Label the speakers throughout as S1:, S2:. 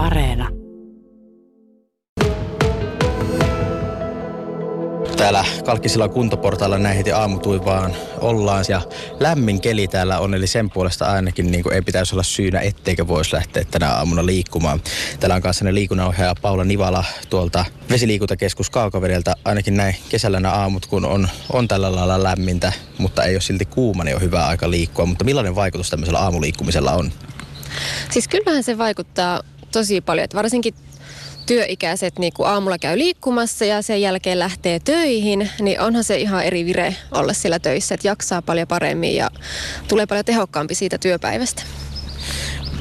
S1: Areena.
S2: Täällä Kalkkisilla kuntoportailla näin heti aamutuivaan ollaan ja lämmin keli täällä on, eli sen puolesta ainakin niin kuin ei pitäisi olla syynä, etteikö voisi lähteä tänä aamuna liikkumaan. Täällä on kanssa liikunnanohjaaja Paula Nivala tuolta Vesiliikuntakeskus Kaakavedeltä. Ainakin näin kesällä nämä aamut, kun on, on tällä lailla lämmintä, mutta ei ole silti kuuma, niin on hyvä aika liikkua. Mutta millainen vaikutus tämmöisellä aamuliikkumisella on?
S3: Siis kyllähän se vaikuttaa tosi paljon, että varsinkin työikäiset niin kun aamulla käy liikkumassa ja sen jälkeen lähtee töihin, niin onhan se ihan eri vire olla siellä töissä, että jaksaa paljon paremmin ja tulee paljon tehokkaampi siitä työpäivästä.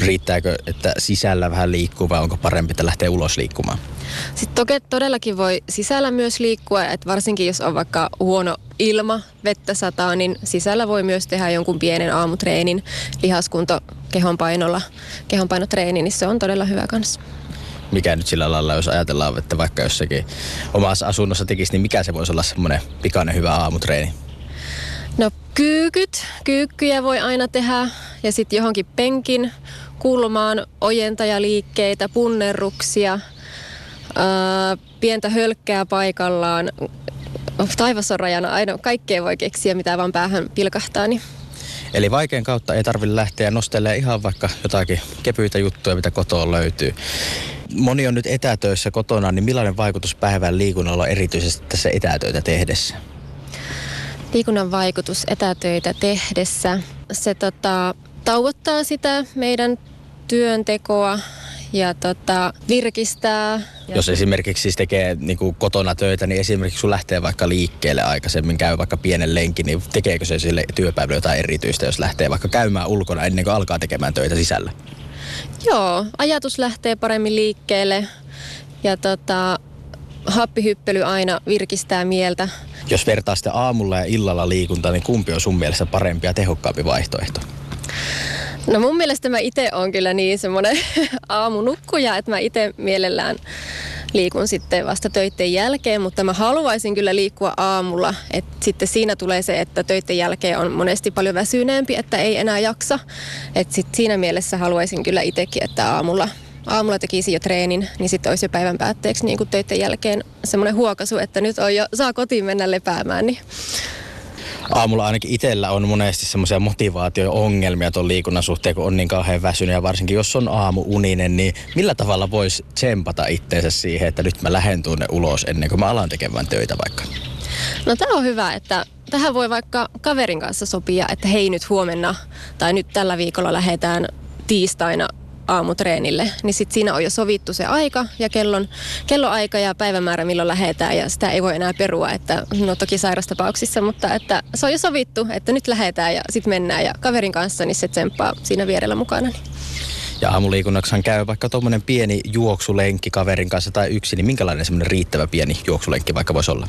S2: Riittääkö, että sisällä vähän liikkuu vai onko parempi, että lähtee ulos liikkumaan?
S3: Sitten toki todellakin voi sisällä myös liikkua, että varsinkin jos on vaikka huono ilma, vettä sataa, niin sisällä voi myös tehdä jonkun pienen aamutreenin, lihaskunto kehonpainolla, kehonpainotreeni, niin se on todella hyvä kanssa
S2: mikä nyt sillä lailla, jos ajatellaan, että vaikka jossakin omassa asunnossa tekisi, niin mikä se voisi olla semmoinen pikainen hyvä aamutreeni?
S3: No kyykyt, kyykkyjä voi aina tehdä ja sitten johonkin penkin kulmaan ojentajaliikkeitä, punnerruksia, ää, pientä hölkkää paikallaan. Taivas on rajana, aina kaikkea voi keksiä, mitä vaan päähän pilkahtaa. Niin.
S2: Eli vaikean kautta ei tarvitse lähteä nostelemaan ihan vaikka jotakin kevyitä juttuja, mitä kotoa löytyy moni on nyt etätöissä kotona, niin millainen vaikutus päivän liikunnalla on erityisesti tässä etätöitä tehdessä?
S3: Liikunnan vaikutus etätöitä tehdessä, se tota, tauottaa sitä meidän työntekoa ja tota, virkistää.
S2: Jos esimerkiksi siis tekee niin kuin kotona töitä, niin esimerkiksi sun lähtee vaikka liikkeelle aikaisemmin, käy vaikka pienen lenkin, niin tekeekö se sille työpäivälle jotain erityistä, jos lähtee vaikka käymään ulkona ennen kuin alkaa tekemään töitä sisällä?
S3: Joo, ajatus lähtee paremmin liikkeelle ja tota, happihyppely aina virkistää mieltä.
S2: Jos vertaa sitä aamulla ja illalla liikuntaa, niin kumpi on sun mielestä parempi ja tehokkaampi vaihtoehto?
S3: No mun mielestä mä itse on kyllä niin semmoinen aamunukkuja, että mä itse mielellään liikun sitten vasta töiden jälkeen, mutta mä haluaisin kyllä liikkua aamulla. Et sitten siinä tulee se, että töiden jälkeen on monesti paljon väsyneempi, että ei enää jaksa. Et sit siinä mielessä haluaisin kyllä itsekin, että aamulla aamulla tekisi jo treenin, niin sitten olisi jo päivän päätteeksi niin töiden jälkeen semmoinen huokasu, että nyt on jo, saa kotiin mennä lepäämään. Niin
S2: aamulla ainakin itsellä on monesti semmoisia motivaatio-ongelmia tuon liikunnan suhteen, kun on niin kauhean väsynyt ja varsinkin jos on aamu uninen, niin millä tavalla voisi tsempata itteensä siihen, että nyt mä lähden tuonne ulos ennen kuin mä alan tekemään töitä vaikka?
S3: No tämä on hyvä, että tähän voi vaikka kaverin kanssa sopia, että hei nyt huomenna tai nyt tällä viikolla lähdetään tiistaina aamutreenille, niin sit siinä on jo sovittu se aika ja kellon, kelloaika ja päivämäärä, milloin lähdetään ja sitä ei voi enää perua, että no toki sairastapauksissa, mutta että se on jo sovittu, että nyt lähdetään ja sitten mennään ja kaverin kanssa, niin se tsemppaa siinä vierellä mukana. Niin.
S2: Ja aamuliikunnaksahan käy vaikka tuommoinen pieni juoksulenkki kaverin kanssa tai yksi, niin minkälainen semmoinen riittävä pieni juoksulenkki vaikka voisi olla?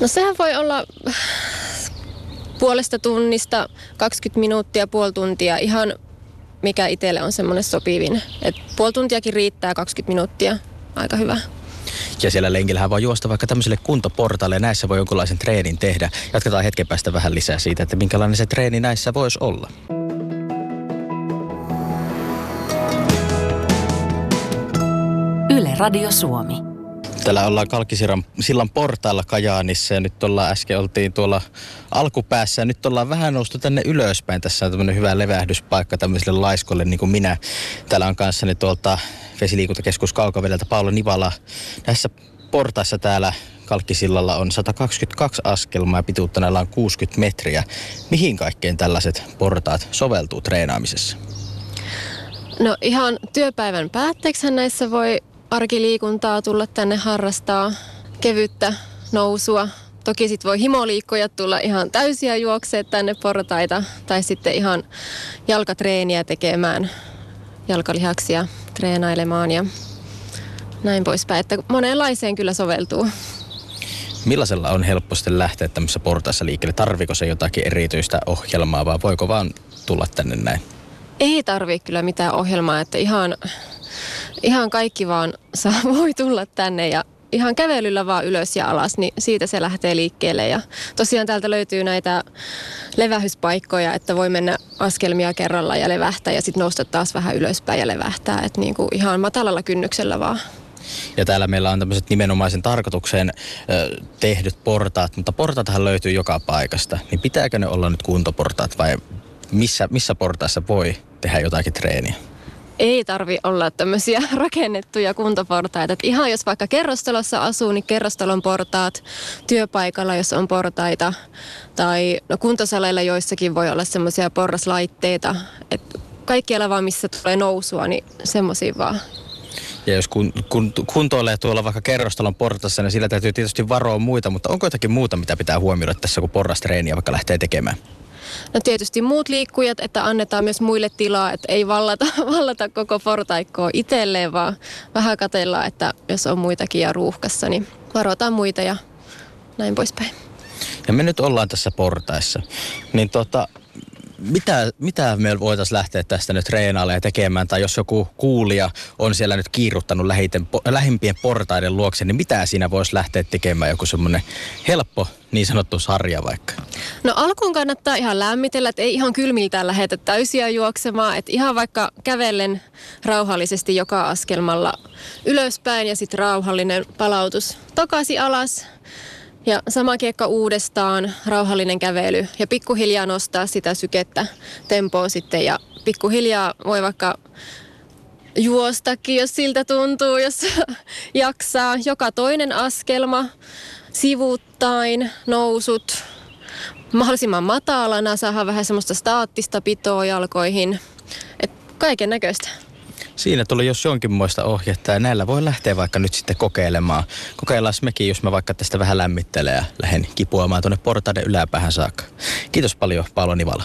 S3: No sehän voi olla puolesta tunnista, 20 minuuttia, puoli tuntia, ihan mikä itselle on semmoinen sopivin. Et puoli tuntiakin riittää, 20 minuuttia, aika hyvä.
S2: Ja siellä lenkillähän voi juosta vaikka tämmöiselle kuntoportaille ja näissä voi jonkunlaisen treenin tehdä. Jatketaan hetken päästä vähän lisää siitä, että minkälainen se treeni näissä voisi olla.
S1: Yle Radio Suomi.
S2: Täällä ollaan Kalkisiran sillan portailla Kajaanissa ja nyt ollaan äsken oltiin tuolla alkupäässä ja nyt ollaan vähän noustu tänne ylöspäin. Tässä on tämmöinen hyvä levähdyspaikka tämmöiselle laiskolle niin kuin minä. Täällä on kanssani tuolta Vesiliikuntakeskus Kaukavedeltä Paula Nivala. Näissä portaissa täällä Kalkkisillalla on 122 askelmaa ja pituutta näillä on 60 metriä. Mihin kaikkeen tällaiset portaat soveltuu treenaamisessa?
S3: No ihan työpäivän päätteeksi näissä voi arkiliikuntaa tulla tänne harrastaa, kevyttä nousua. Toki sitten voi himoliikkoja tulla ihan täysiä juokseet tänne portaita tai sitten ihan jalkatreeniä tekemään, jalkalihaksia treenailemaan ja näin poispäin. Että monenlaiseen kyllä soveltuu.
S2: Millaisella on helppo sitten lähteä tämmöisessä portaissa liikkeelle? Tarviko se jotakin erityistä ohjelmaa vai voiko vaan tulla tänne näin?
S3: Ei tarvi kyllä mitään ohjelmaa, että ihan ihan kaikki vaan saa, voi tulla tänne ja ihan kävelyllä vaan ylös ja alas, niin siitä se lähtee liikkeelle. Ja tosiaan täältä löytyy näitä levähyspaikkoja, että voi mennä askelmia kerralla ja levähtää ja sitten nousta taas vähän ylöspäin ja levähtää. Että niin kuin ihan matalalla kynnyksellä vaan.
S2: Ja täällä meillä on tämmöiset nimenomaisen tarkoitukseen ö, tehdyt portaat, mutta portaathan löytyy joka paikasta. Niin pitääkö ne olla nyt kuntoportaat vai missä, missä portaissa voi tehdä jotakin treeniä?
S3: Ei tarvi olla tämmöisiä rakennettuja kuntoportaita. Et ihan jos vaikka kerrostalossa asuu, niin kerrostalon portaat, työpaikalla jos on portaita, tai no kuntosaleilla joissakin voi olla semmoisia porraslaitteita. Et kaikkialla vaan missä tulee nousua, niin semmoisia vaan.
S2: Ja jos kun, kun, kuntoilee tuolla vaikka kerrostalon portassa, niin sillä täytyy tietysti varoa muita, mutta onko jotakin muuta, mitä pitää huomioida tässä, kun porrastreeniä vaikka lähtee tekemään?
S3: No tietysti muut liikkujat, että annetaan myös muille tilaa, että ei vallata, vallata koko portaikkoa itselleen, vaan vähän katellaan, että jos on muitakin ja ruuhkassa, niin varotaan muita ja näin poispäin.
S2: Ja me nyt ollaan tässä portaissa. Niin tota, mitä, mitä me voitaisiin lähteä tästä nyt treenaalle ja tekemään, tai jos joku kuulija on siellä nyt kiiruttanut lähiten, lähimpien portaiden luokse, niin mitä siinä voisi lähteä tekemään, joku semmoinen helppo niin sanottu sarja vaikka?
S3: No alkuun kannattaa ihan lämmitellä, että ei ihan kylmiltään lähetä täysiä juoksemaan, että ihan vaikka kävellen rauhallisesti joka askelmalla ylöspäin ja sitten rauhallinen palautus takaisin alas. Ja sama kiekka uudestaan, rauhallinen kävely ja pikkuhiljaa nostaa sitä sykettä, tempoa sitten ja pikkuhiljaa voi vaikka juostakin, jos siltä tuntuu, jos jaksaa. Joka toinen askelma, sivuuttain, nousut, mahdollisimman matalana, saadaan vähän semmoista staattista pitoa jalkoihin. Et kaiken näköistä.
S2: Siinä tuli jos jonkinmoista ohjetta ja näillä voi lähteä vaikka nyt sitten kokeilemaan. Kokeillaan mekin, jos mä vaikka tästä vähän lämmittelen ja lähden kipuamaan tuonne portaiden yläpäähän saakka. Kiitos paljon Paolo Nivala.